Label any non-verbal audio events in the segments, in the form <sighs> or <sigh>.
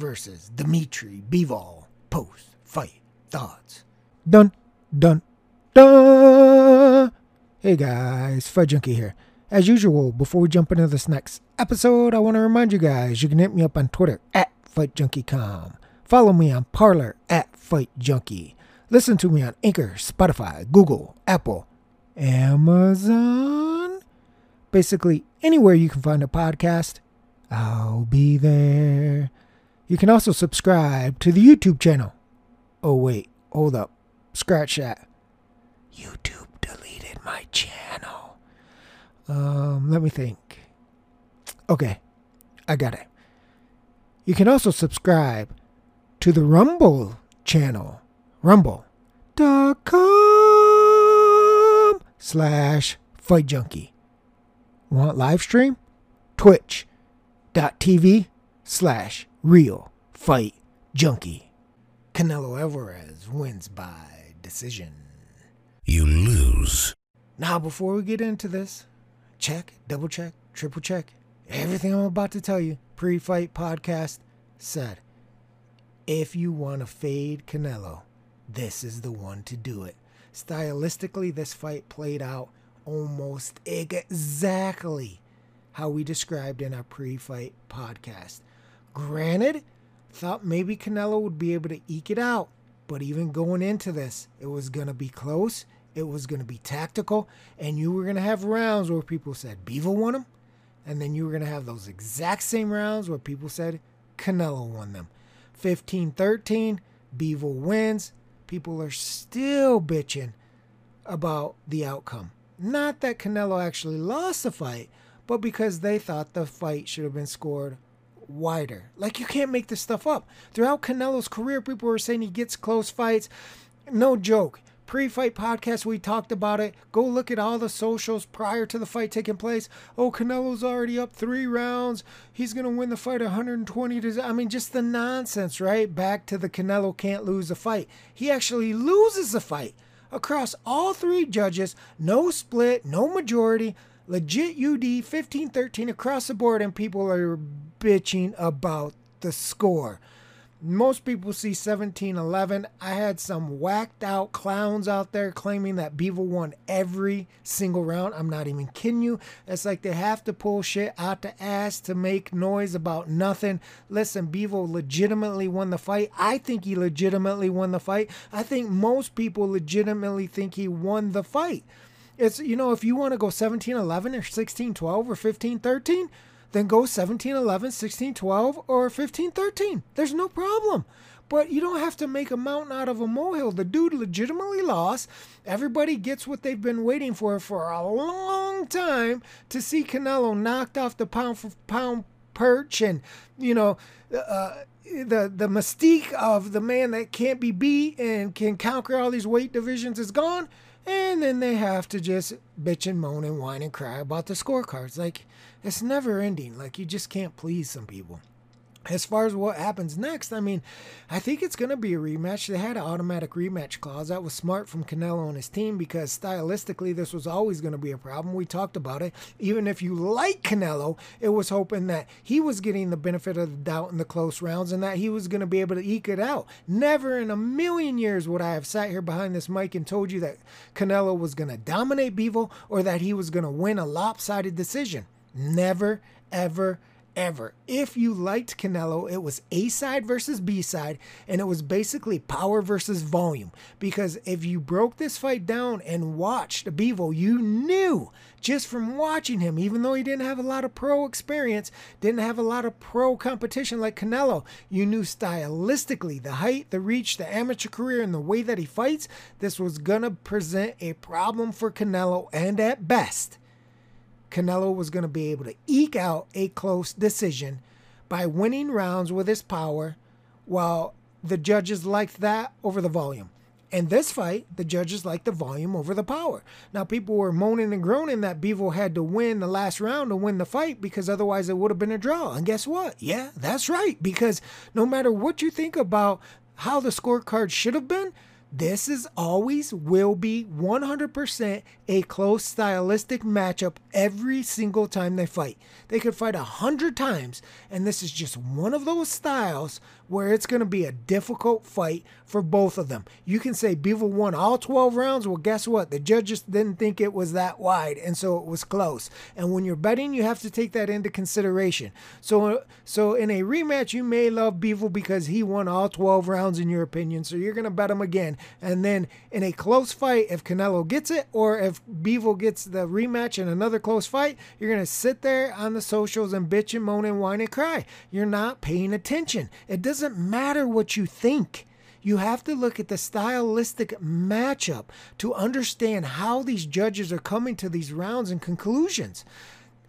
versus Dimitri Bivol post fight thoughts. Dun, dun, dun. Hey guys, Fight Junkie here. As usual, before we jump into this next episode, I want to remind you guys you can hit me up on Twitter at FightJunkieCom. Follow me on Parler at FightJunkie. Listen to me on Anchor, Spotify, Google, Apple, Amazon. Basically, anywhere you can find a podcast, I'll be there. You can also subscribe to the YouTube channel. Oh, wait, hold up. Scratch that. YouTube deleted my channel. Um, let me think. Okay, I got it. You can also subscribe to the Rumble channel. Rumble.com slash Fight Junkie. Want live stream? Twitch.tv slash Real Fight Junkie. Canelo Alvarez wins by decision. You lose. Now, before we get into this, check, double check, triple check. Everything I'm about to tell you, pre fight podcast said. If you want to fade Canelo, this is the one to do it. Stylistically, this fight played out almost exactly how we described in our pre fight podcast. Granted, thought maybe Canelo would be able to eke it out, but even going into this, it was going to be close, it was going to be tactical, and you were going to have rounds where people said Bivol won them, and then you were going to have those exact same rounds where people said Canelo won them. 15 13, Bivol wins. People are still bitching about the outcome. Not that Canelo actually lost the fight, but because they thought the fight should have been scored wider. Like you can't make this stuff up. Throughout Canelo's career, people were saying he gets close fights. No joke. Pre-fight podcast, we talked about it. Go look at all the socials prior to the fight taking place. Oh, Canelo's already up three rounds. He's gonna win the fight 120 to. I mean, just the nonsense, right? Back to the Canelo can't lose a fight. He actually loses the fight across all three judges. No split, no majority legit UD 15 13 across the board, and people are bitching about the score. Most people see 17 11. I had some whacked out clowns out there claiming that Bivol won every single round. I'm not even kidding you. It's like they have to pull shit out the ass to make noise about nothing. Listen, Bivol legitimately won the fight. I think he legitimately won the fight. I think most people legitimately think he won the fight. It's, you know, if you want to go 17 11 or 16 12 or 15 13, then go 17 11, 16 12, or 15 13. There's no problem. But you don't have to make a mountain out of a molehill. The dude legitimately lost. Everybody gets what they've been waiting for for a long time to see Canelo knocked off the pound for pound perch and, you know, uh, the the mystique of the man that can't be beat and can conquer all these weight divisions is gone and then they have to just bitch and moan and whine and cry about the scorecards. Like, it's never ending. Like, you just can't please some people. As far as what happens next, I mean, I think it's going to be a rematch. They had an automatic rematch clause. That was smart from Canelo and his team because stylistically, this was always going to be a problem. We talked about it. Even if you like Canelo, it was hoping that he was getting the benefit of the doubt in the close rounds and that he was going to be able to eke it out. Never in a million years would I have sat here behind this mic and told you that Canelo was going to dominate Bivol or that he was going to win a lopsided decision. Never, ever, ever. If you liked Canelo, it was A side versus B side, and it was basically power versus volume. Because if you broke this fight down and watched Bivol, you knew just from watching him, even though he didn't have a lot of pro experience, didn't have a lot of pro competition like Canelo, you knew stylistically the height, the reach, the amateur career, and the way that he fights, this was gonna present a problem for Canelo, and at best Canelo was going to be able to eke out a close decision by winning rounds with his power, while the judges liked that over the volume. In this fight, the judges liked the volume over the power. Now, people were moaning and groaning that Bivol had to win the last round to win the fight because otherwise it would have been a draw. And guess what? Yeah, that's right. Because no matter what you think about how the scorecard should have been, This is always will be 100% a close stylistic matchup every single time they fight. They could fight a hundred times, and this is just one of those styles where it's going to be a difficult fight for both of them. You can say Bivol won all 12 rounds. Well, guess what? The judges didn't think it was that wide, and so it was close. And when you're betting, you have to take that into consideration. So, uh, so in a rematch, you may love Bivol because he won all 12 rounds in your opinion. So you're going to bet him again. And then in a close fight, if Canelo gets it or if Bivol gets the rematch in another close fight, you're going to sit there on the socials and bitch and moan and whine and cry. You're not paying attention. It doesn't matter what you think. You have to look at the stylistic matchup to understand how these judges are coming to these rounds and conclusions.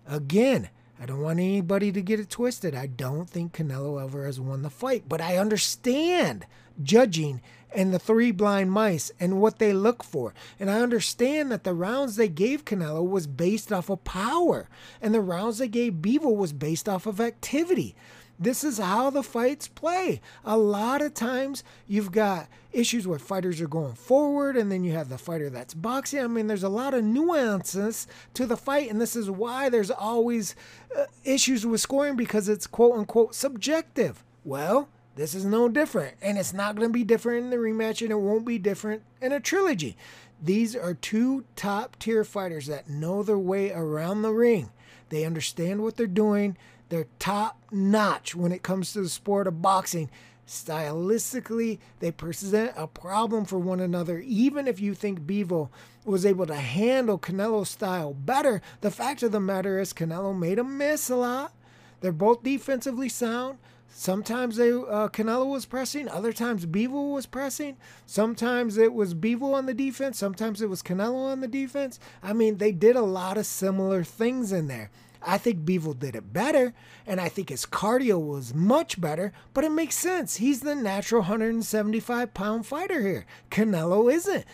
Again, I don't want anybody to get it twisted. I don't think Canelo Alvarez won the fight, but I understand judging and the three blind mice and what they look for. And I understand that the rounds they gave Canelo was based off of power, and the rounds they gave Bivol was based off of activity. This is how the fights play. A lot of times you've got issues where fighters are going forward and then you have the fighter that's boxing. I mean, there's a lot of nuances to the fight, and this is why there's always uh, issues with scoring because it's quote unquote subjective. Well, this is no different, and it's not going to be different in the rematch, and it won't be different in a trilogy. These are two top tier fighters that know their way around the ring. They understand what they're doing. They're top notch when it comes to the sport of boxing. Stylistically, they present a problem for one another. Even if you think Bivol was able to handle Canelo's style better, the fact of the matter is Canelo made him miss a lot. They're both defensively sound. Sometimes they uh, Canelo was pressing, other times Bivol was pressing. Sometimes it was Bivol on the defense, sometimes it was Canelo on the defense. I mean, they did a lot of similar things in there. I think Bivol did it better, and I think his cardio was much better, but it makes sense. He's the natural 175 pound fighter here. Canelo isn't.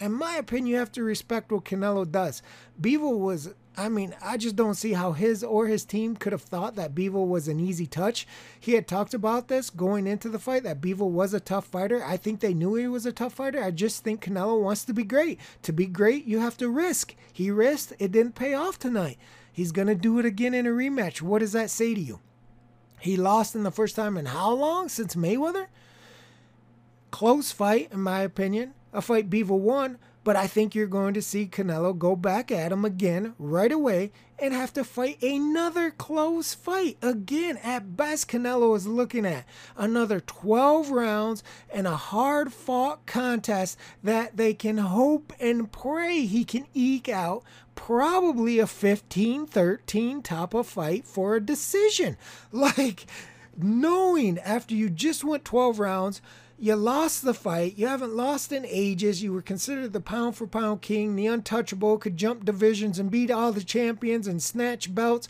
In my opinion, you have to respect what Canelo does. Bivol was, I mean, I just don't see how his or his team could have thought that Bivol was an easy touch. He had talked about this going into the fight, that Bivol was a tough fighter. I think they knew he was a tough fighter. I just think Canelo wants to be great. To be great, you have to risk. He risked, it didn't pay off tonight. He's going to do it again in a rematch. What does that say to you? He lost in the first time in how long? Since Mayweather? Close fight, in my opinion. A fight Bivol won, but I think you're going to see Canelo go back at him again right away and have to fight another close fight. Again, at best, Canelo is looking at another 12 rounds and a hard fought contest that they can hope and pray he can eke out probably a 15 13 top of fight for a decision. <laughs> Like, knowing after you just went 12 rounds, you lost the fight. You haven't lost in ages. You were considered the pound for pound king, the untouchable, could jump divisions and beat all the champions and snatch belts.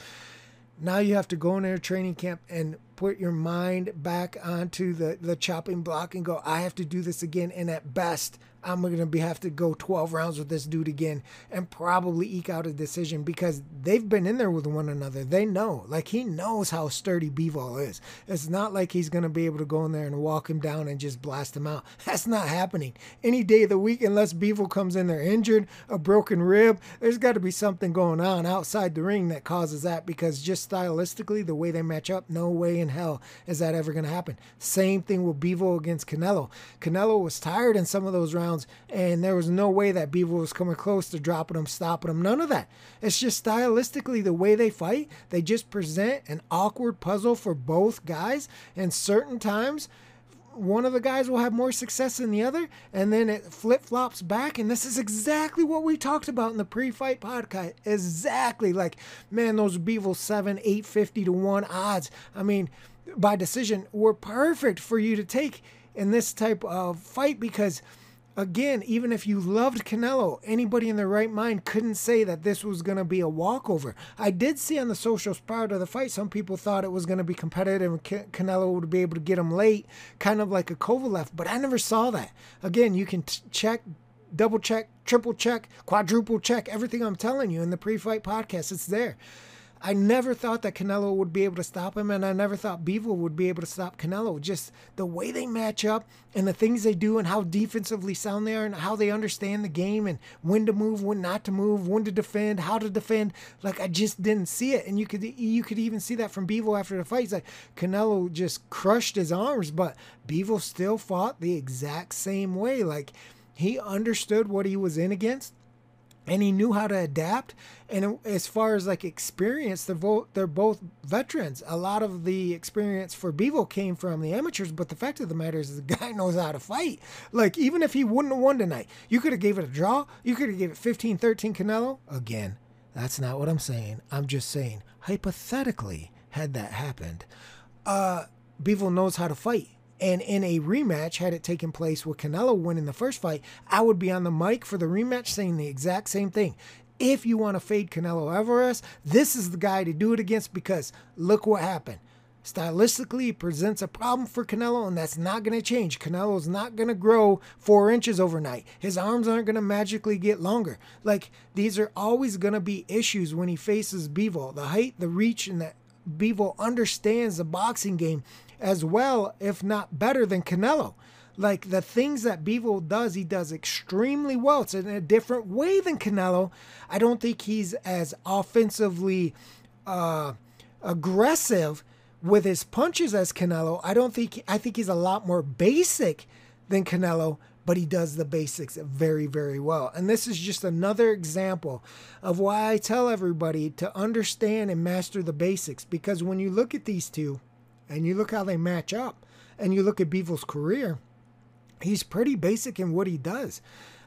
Now you have to go into there training camp and put your mind back onto the, the chopping block and go, I have to do this again. And at best, I'm going to be have to go 12 rounds with this dude again and probably eke out a decision because they've been in there with one another. They know, like he knows how sturdy Bivol is. It's not like he's going to be able to go in there and walk him down and just blast him out. <laughs> That's not happening any day of the week unless Bivol comes in there injured, a broken rib. There's got to be something going on outside the ring that causes that because just stylistically, the way they match up, no way in hell is that ever going to happen. Same thing with Bivol against Canelo. Canelo was tired in some of those rounds rounds, and there was no way that Bivol was coming close to dropping him, stopping him. None of that. It's just stylistically the way they fight. They just present an awkward puzzle for both guys, and certain times one of the guys will have more success than the other, and then it flip flops back. And this is exactly what we talked about in the pre fight podcast. Exactly. Like, man, those Bivol 7, 850 to 1 odds, I mean, by decision, were perfect for you to take in this type of fight because again, even if you loved Canelo, anybody in their right mind couldn't say that this was going to be a walkover. I did see on the socials prior to the fight, some people thought it was going to be competitive and Canelo would be able to get him late, kind of like a Kovalev, but I never saw that. Again, you can t- check, double check, triple check, quadruple check everything I'm telling you in the pre fight podcast. It's there. I never thought that Canelo would be able to stop him, and I never thought Bivol would be able to stop Canelo. Just the way they match up and the things they do, and how defensively sound they are, and how they understand the game, and when to move, when not to move, when to defend, how to defend. Like I just didn't see it, and you could you could even see that from Bivol after the fight. He's like Canelo just crushed his arms, but Bivol still fought the exact same way. Like he understood what he was in against and he knew how to adapt. And as far as like experience, they're both they're both veterans. A lot of the experience for Bivol came from the amateurs, but the fact of the matter is, the <laughs> guy knows how to fight. Like even if he wouldn't have won tonight, you could have gave it a draw. You could have gave it 15-13 Canelo. Again, that's not what I'm saying. I'm just saying hypothetically, had that happened, uh, Bivol knows how to fight. And in a rematch, had it taken place with Canelo winning the first fight, I would be on the mic for the rematch saying the exact same thing. If you want to fade Canelo Alvarez, this is the guy to do it against because look what happened. Stylistically, he presents a problem for Canelo, and that's not going to change. Canelo's not going to grow four inches overnight. His arms aren't going to magically get longer. Like, these are always going to be issues when he faces Bivol. The height, the reach, and that Bivol understands the boxing game as well, if not better than Canelo. Like the things that Bivol does, he does extremely well. It's in a different way than Canelo. I don't think he's as offensively uh, aggressive with his punches as Canelo. I don't think I think he's a lot more basic than Canelo, but he does the basics very, very well. And this is just another example of why I tell everybody to understand and master the basics. Because when you look at these two, and you look how they match up, and you look at Bivol's career, he's pretty basic in what he does.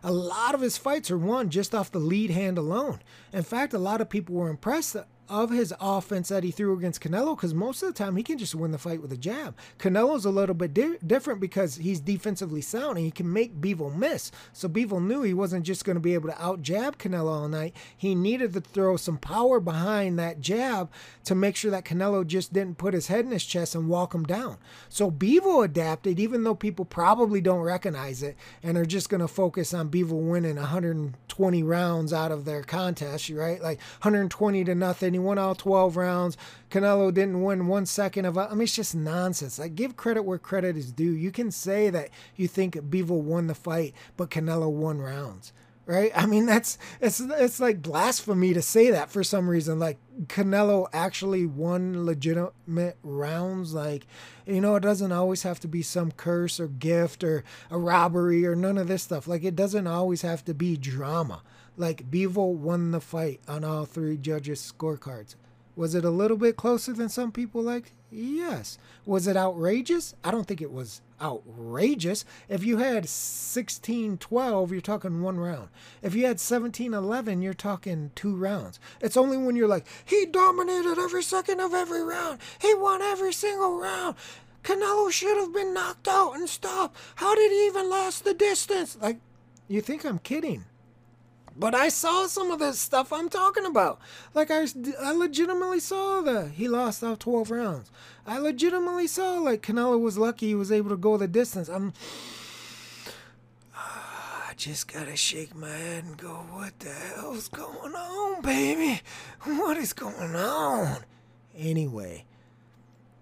A lot of his fights are won just off the lead hand alone. In fact, a lot of people were impressed of his offense that he threw against Canelo because most of the time he can just win the fight with a jab. Canelo's a little bit di- different because he's defensively sound and he can make Bivol miss. So Bivol knew he wasn't just going to be able to out jab Canelo all night. He needed to throw some power behind that jab to make sure that Canelo just didn't put his head in his chest and walk him down. So Bivol adapted, even though people probably don't recognize it and are just going to focus on Bivol winning 120 rounds out of their contest, right? Like 120 to nothing won all 12 rounds. Canelo didn't win one second of it. I mean, it's just nonsense. Like, give credit where credit is due. You can say that you think Bivol won the fight, but Canelo won rounds right? I mean, that's it's it's like blasphemy to say that for some reason. Like Canelo actually won legitimate rounds. Like, you know, it doesn't always have to be some curse or gift or a robbery or none of this stuff. Like, it doesn't always have to be drama. Like Bivol won the fight on all three judges' scorecards. Was it a little bit closer than some people like? Yes. Was it outrageous? I don't think it was outrageous. If you had 16 12, you're talking one round. If you had 17 11, you're talking two rounds. It's only when you're like, he dominated every second of every round, he won every single round. Canelo should have been knocked out and stopped. How did he even last the distance? Like, you think I'm kidding? But I saw some of the stuff I'm talking about. Like I, I legitimately saw that he lost out 12 rounds. I legitimately saw like Canelo was lucky he was able to go the distance. I'm. <sighs> I just gotta shake my head and go, what the hell's going on, baby? What is going on? Anyway,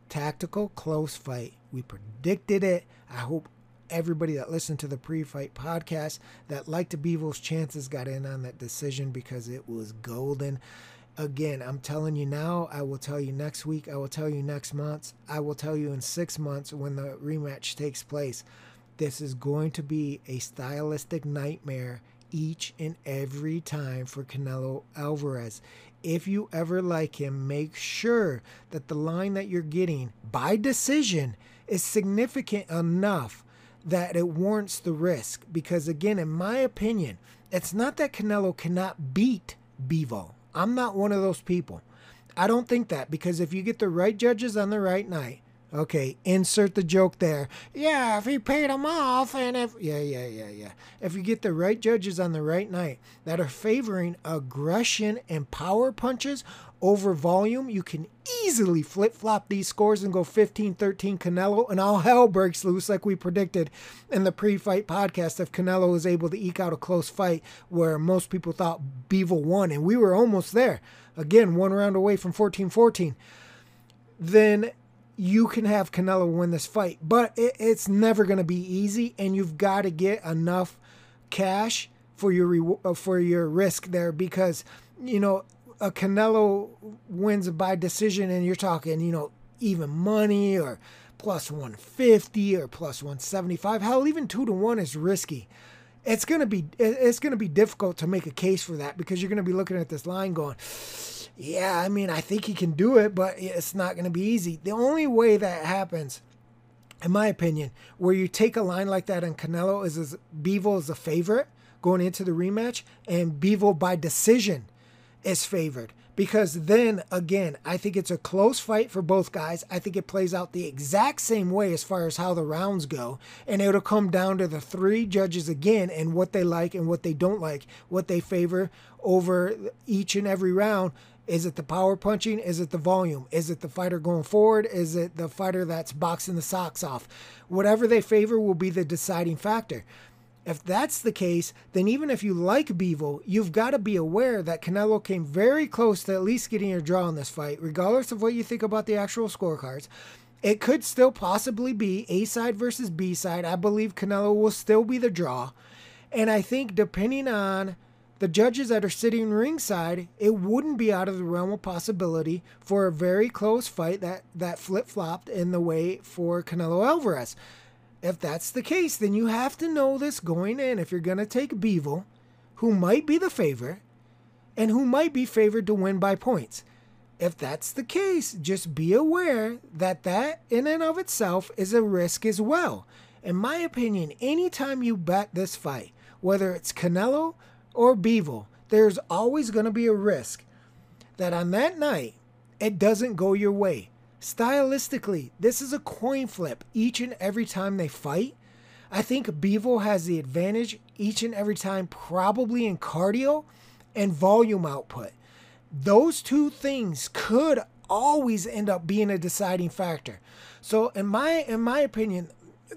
tactical close fight. We predicted it. I hope everybody that listened to the pre-fight podcast that liked Bivol's chances got in on that decision because it was golden. Again, I'm telling you now, I will tell you next week, I will tell you next month, I will tell you in six months when the rematch takes place. This is going to be a stylistic nightmare each and every time for Canelo Alvarez. If you ever like him, make sure that the line that you're getting by decision is significant enough that it warrants the risk. Because, again, in my opinion, it's not that Canelo cannot beat Bivol. I'm not one of those people. I don't think that because if you get the right judges on the right night, Okay, insert the joke there. Yeah, if he paid him off, and if. Yeah, yeah, yeah, yeah. If you get the right judges on the right night that are favoring aggression and power punches over volume, you can easily flip flop these scores and go 15 13 Canelo, and all hell breaks loose like we predicted in the pre fight podcast if Canelo was able to eke out a close fight where most people thought Bivol won, and we were almost there. Again, one round away from 14 14. Then you can have Canelo win this fight, but it, it's never going to be easy, and you've got to get enough cash for your uh, for your risk there because you know a Canelo wins by decision, and you're talking you know even money or plus 150 or plus 175. Hell, even two to one is risky. It's gonna be it's gonna be difficult to make a case for that because you're gonna be looking at this line going yeah, I mean, I think he can do it, but it's not going to be easy. The only way that happens, in my opinion, where you take a line like that and Canelo is, is Bivol is a favorite going into the rematch, and Bivol by decision is favored. Because then again, I think it's a close fight for both guys. I think it plays out the exact same way as far as how the rounds go. And it'll come down to the three judges again and what they like and what they don't like, what they favor over each and every round. Is it the power punching? Is it the volume? Is it the fighter going forward? Is it the fighter that's boxing the socks off? Whatever they favor will be the deciding factor. If that's the case, then even if you like Bivol, you've got to be aware that Canelo came very close to at least getting a draw in this fight, regardless of what you think about the actual scorecards. It could still possibly be A side versus B side. I believe Canelo will still be the draw. And I think depending on the judges that are sitting ringside, it wouldn't be out of the realm of possibility for a very close fight that, that flip flopped in the way for Canelo Alvarez. If that's the case, then you have to know this going in if you're going to take Bivol, who might be the favorite, and who might be favored to win by points. If that's the case, just be aware that that in and of itself is a risk as well. In my opinion, anytime you bet this fight, whether it's Canelo or Bivol, there's always going to be a risk that on that night it doesn't go your way. Stylistically, this is a coin flip each and every time they fight. I think Bivol has the advantage each and every time, probably in cardio and volume output. Those two things could always end up being a deciding factor. So in my in my opinion,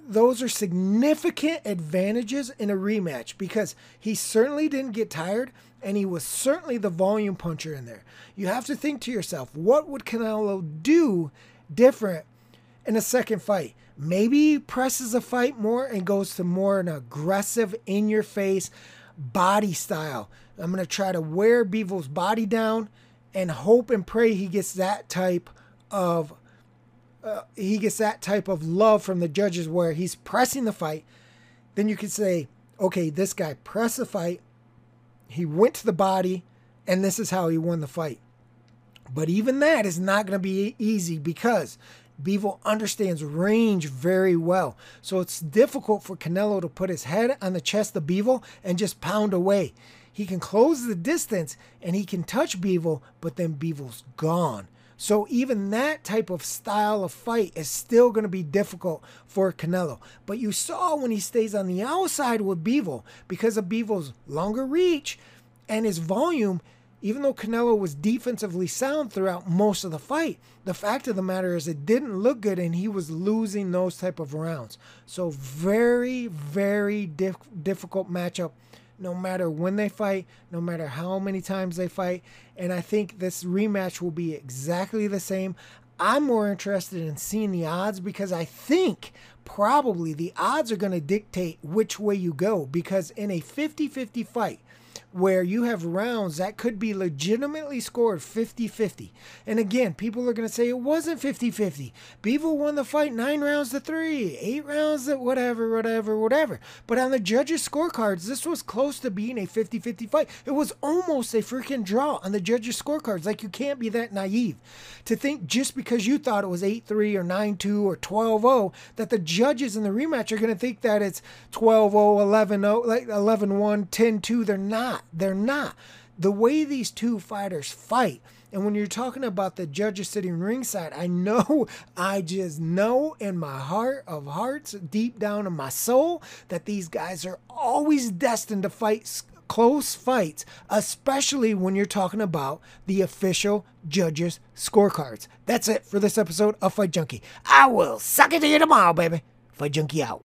those are significant advantages in a rematch because he certainly didn't get tired and he was certainly the volume puncher in there. You have to think to yourself, what would Canelo do different in a second fight? Maybe he presses a fight more and goes to more an aggressive, in your face body style. I'm going to try to wear Bivol's body down and hope and pray he gets that type of uh, he gets that type of love from the judges where he's pressing the fight, then you can say, okay, this guy pressed the fight, he went to the body, and this is how he won the fight. But even that is not going to be easy because Bivol understands range very well. So it's difficult for Canelo to put his head on the chest of Bivol and just pound away. He can close the distance and he can touch Bivol, but then Bivol's gone. So even that type of style of fight is still going to be difficult for Canelo. But you saw when he stays on the outside with Bivol, because of Bivol's longer reach and his volume, even though Canelo was defensively sound throughout most of the fight, the fact of the matter is it didn't look good and he was losing those type of rounds. So very, very diff- difficult matchup no matter when they fight, no matter how many times they fight. And I think this rematch will be exactly the same. I'm more interested in seeing the odds because I think probably the odds are going to dictate which way you go. Because in a 50 50 fight, where you have rounds that could be legitimately scored 50 50. And again, people are going to say it wasn't 50 50. Bivol won the fight nine rounds to three, eight rounds to whatever, whatever, whatever. But on the judges' scorecards, this was close to being a 50 50 fight. It was almost a freaking draw on the judges' scorecards. Like, you can't be that naive to think just because you thought it was 8 3 or 9 2 or 12 0 that the judges in the rematch are going to think that it's 12 0, 11 0, like 11 1, 10 2. They're not. They're not. The way these two fighters fight And when you're talking about the judges sitting ringside, I know, <laughs> I just know in my heart of hearts, deep down in my soul, that these guys are always destined to fight close fights, especially when you're talking about the official judges' scorecards. That's it for this episode of Fight Junkie. I will suck it to you tomorrow, baby. Fight Junkie out.